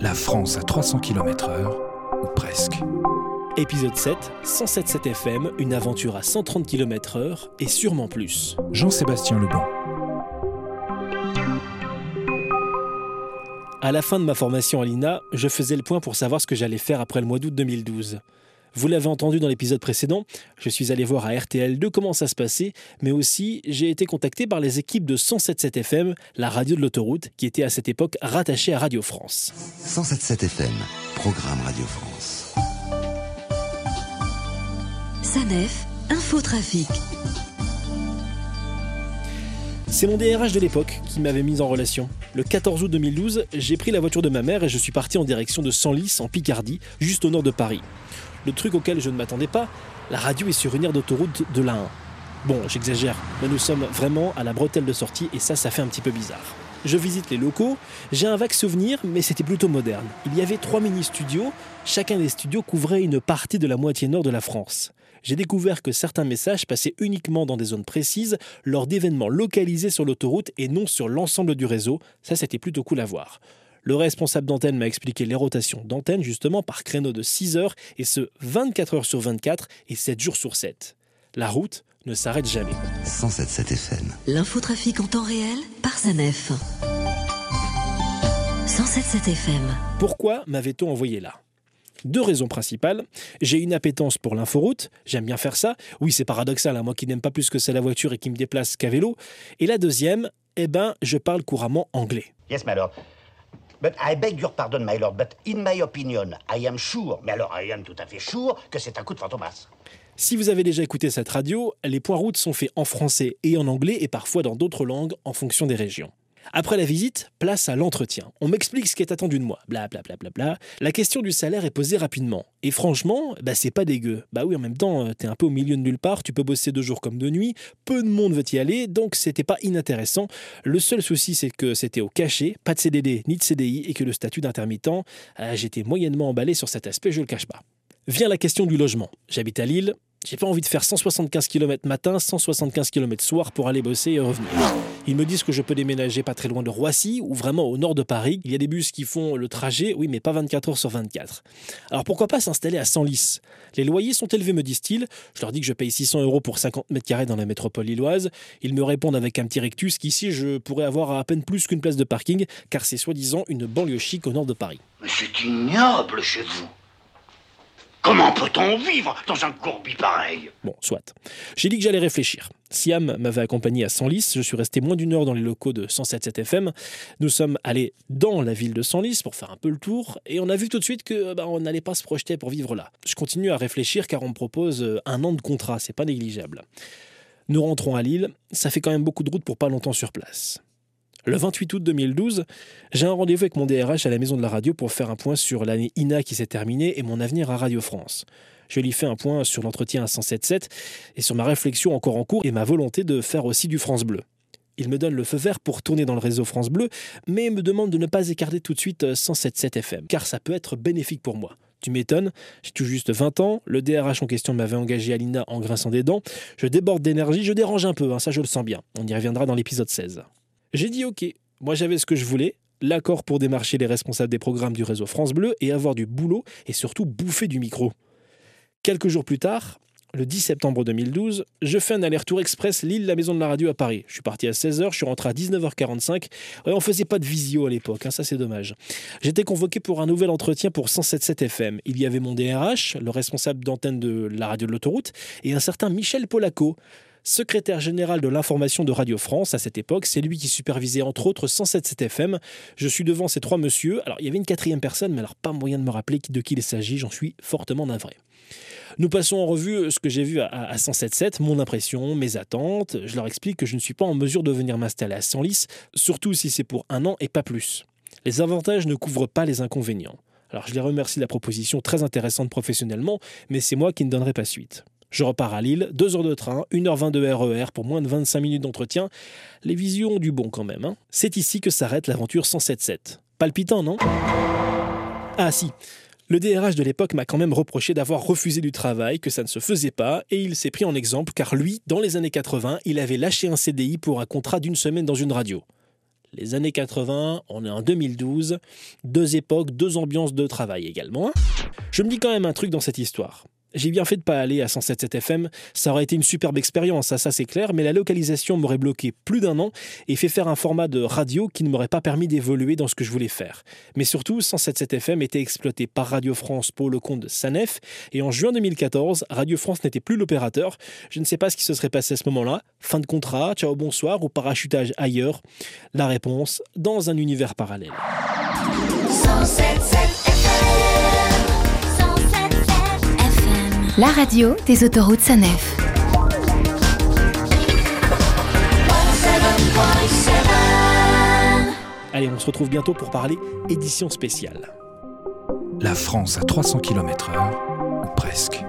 La France à 300 km/h, ou presque. Épisode 7, 107.7 FM, une aventure à 130 km/h et sûrement plus. Jean-Sébastien Lebon. À la fin de ma formation à l'INA, je faisais le point pour savoir ce que j'allais faire après le mois d'août 2012. Vous l'avez entendu dans l'épisode précédent, je suis allé voir à RTL2 comment ça se passait, mais aussi j'ai été contacté par les équipes de 107.7 FM, la radio de l'autoroute, qui était à cette époque rattachée à Radio France. 107.7 FM, programme Radio France. Sanef, Infotrafic. C'est mon DRH de l'époque qui m'avait mis en relation. Le 14 août 2012, j'ai pris la voiture de ma mère et je suis parti en direction de Senlis, en Picardie, juste au nord de Paris. Le truc auquel je ne m'attendais pas, la radio est sur une aire d'autoroute de l'A1. Bon, j'exagère, mais nous sommes vraiment à la bretelle de sortie et ça, ça fait un petit peu bizarre. Je visite les locaux, j'ai un vague souvenir, mais c'était plutôt moderne. Il y avait trois mini-studios, chacun des studios couvrait une partie de la moitié nord de la France. J'ai découvert que certains messages passaient uniquement dans des zones précises lors d'événements localisés sur l'autoroute et non sur l'ensemble du réseau. Ça, c'était plutôt cool à voir. Le responsable d'antenne m'a expliqué les rotations d'antenne justement par créneau de 6 heures et ce 24 heures sur 24 et 7 jours sur 7. La route ne s'arrête jamais. 107.7 FM. L'infotrafic en temps réel par Sanef. 107.7 FM. Pourquoi m'avait-on envoyé là? Deux raisons principales. J'ai une appétence pour l'inforoute, j'aime bien faire ça. Oui, c'est paradoxal, hein, moi qui n'aime pas plus que ça la voiture et qui me déplace qu'à vélo. Et la deuxième, eh ben, je parle couramment anglais. Yes, my lord. But I beg your pardon, my lord, but in my opinion, I am sure, mais alors I am tout à fait sure, que c'est un coup de fantomas. Si vous avez déjà écouté cette radio, les points routes sont faits en français et en anglais et parfois dans d'autres langues en fonction des régions. Après la visite, place à l'entretien. On m'explique ce qui est attendu de moi. Bla bla bla bla bla. La question du salaire est posée rapidement. Et franchement, bah c'est pas dégueu. Bah oui, en même temps, t'es un peu au milieu de nulle part, tu peux bosser de jour comme de nuit, peu de monde veut y aller, donc c'était pas inintéressant. Le seul souci, c'est que c'était au cachet, pas de CDD ni de CDI, et que le statut d'intermittent, ah, j'étais moyennement emballé sur cet aspect, je le cache pas. Vient la question du logement. J'habite à Lille, j'ai pas envie de faire 175 km matin, 175 km soir pour aller bosser et revenir. Ils me disent que je peux déménager pas très loin de Roissy ou vraiment au nord de Paris. Il y a des bus qui font le trajet, oui, mais pas 24 heures sur 24. Alors pourquoi pas s'installer à Senlis? Les loyers sont élevés, me disent-ils. Je leur dis que je paye 600 euros pour 50 mètres carrés dans la métropole lilloise. Ils me répondent avec un petit rectus qu'ici je pourrais avoir à peine plus qu'une place de parking, car c'est soi-disant une banlieue chic au nord de Paris. Mais c'est ignoble chez vous. Comment peut-on vivre dans un courbi pareil Bon, soit. J'ai dit que j'allais réfléchir. Siam m'avait accompagné à Senlis. Je suis resté moins d'une heure dans les locaux de 107.7 FM. Nous sommes allés dans la ville de Senlis pour faire un peu le tour et on a vu tout de suite que bah, on n'allait pas se projeter pour vivre là. Je continue à réfléchir car on me propose euh, un an de contrat, c'est pas négligeable. Nous rentrons à Lille. Ça fait quand même beaucoup de route pour pas longtemps sur place. Le 28 août 2012, j'ai un rendez-vous avec mon DRH à la maison de la radio pour faire un point sur l'année INA qui s'est terminée et mon avenir à Radio France. Je lui fais un point sur l'entretien à 107.7 et sur ma réflexion encore en cours et ma volonté de faire aussi du France Bleu. Il me donne le feu vert pour tourner dans le réseau France Bleu, mais me demande de ne pas écarter tout de suite 107.7 FM, car ça peut être bénéfique pour moi. Tu m'étonnes, j'ai tout juste 20 ans, le DRH en question m'avait engagé à l'INA en grinçant des dents, je déborde d'énergie, je dérange un peu, hein, ça je le sens bien. On y reviendra dans l'épisode 16. J'ai dit OK. Moi, j'avais ce que je voulais, l'accord pour démarcher les responsables des programmes du réseau France Bleu et avoir du boulot et surtout bouffer du micro. Quelques jours plus tard, le 10 septembre 2012, je fais un aller-retour express Lille, la maison de la radio à Paris. Je suis parti à 16h, je suis rentré à 19h45. Ouais, on faisait pas de visio à l'époque, hein, ça c'est dommage. J'étais convoqué pour un nouvel entretien pour 107.7 FM. Il y avait mon DRH, le responsable d'antenne de la radio de l'autoroute, et un certain Michel Polaco secrétaire général de l'information de Radio France à cette époque. C'est lui qui supervisait entre autres 107.7 FM. Je suis devant ces trois messieurs. Alors il y avait une quatrième personne, mais alors pas moyen de me rappeler de qui il s'agit. J'en suis fortement navré. Nous passons en revue ce que j'ai vu à, 107.7, mon impression, mes attentes. Je leur explique que je ne suis pas en mesure de venir m'installer à Senlis, surtout si c'est pour un an et pas plus. Les avantages ne couvrent pas les inconvénients. Alors je les remercie de la proposition très intéressante professionnellement, mais c'est moi qui ne donnerai pas suite. Je repars à Lille, 2 heures de train, 1h20 de RER pour moins de 25 minutes d'entretien. Les visions ont du bon quand même. Hein. C'est ici que s'arrête l'aventure 107.7. Palpitant, non? Ah si, le DRH de l'époque m'a quand même reproché d'avoir refusé du travail, que ça ne se faisait pas, et il s'est pris en exemple car lui, dans les années 80, il avait lâché un CDI pour un contrat d'une semaine dans une radio. les années 80, on est en 2012, deux époques, deux ambiances de travail également. Je me dis quand même un truc dans cette histoire. J'ai bien fait de pas aller à 107.7 FM, ça aurait été une superbe expérience, ça, ça c'est clair, mais la localisation m'aurait bloqué plus d'un an et fait faire un format de radio qui ne m'aurait pas permis d'évoluer dans ce que je voulais faire. Mais surtout, 107.7 FM était exploité par Radio France pour le compte Sanef et en juin 2014, Radio France n'était plus l'opérateur. Je ne sais pas ce qui se serait passé à ce moment-là. Fin de contrat, ciao bonsoir ou parachutage ailleurs. La réponse dans un univers parallèle. 107.7 FM. 107.7 FM. La radio des autoroutes Sanef. 107.7 Allez, on se retrouve bientôt pour parler édition spéciale. La France à 300 km/h, ou presque.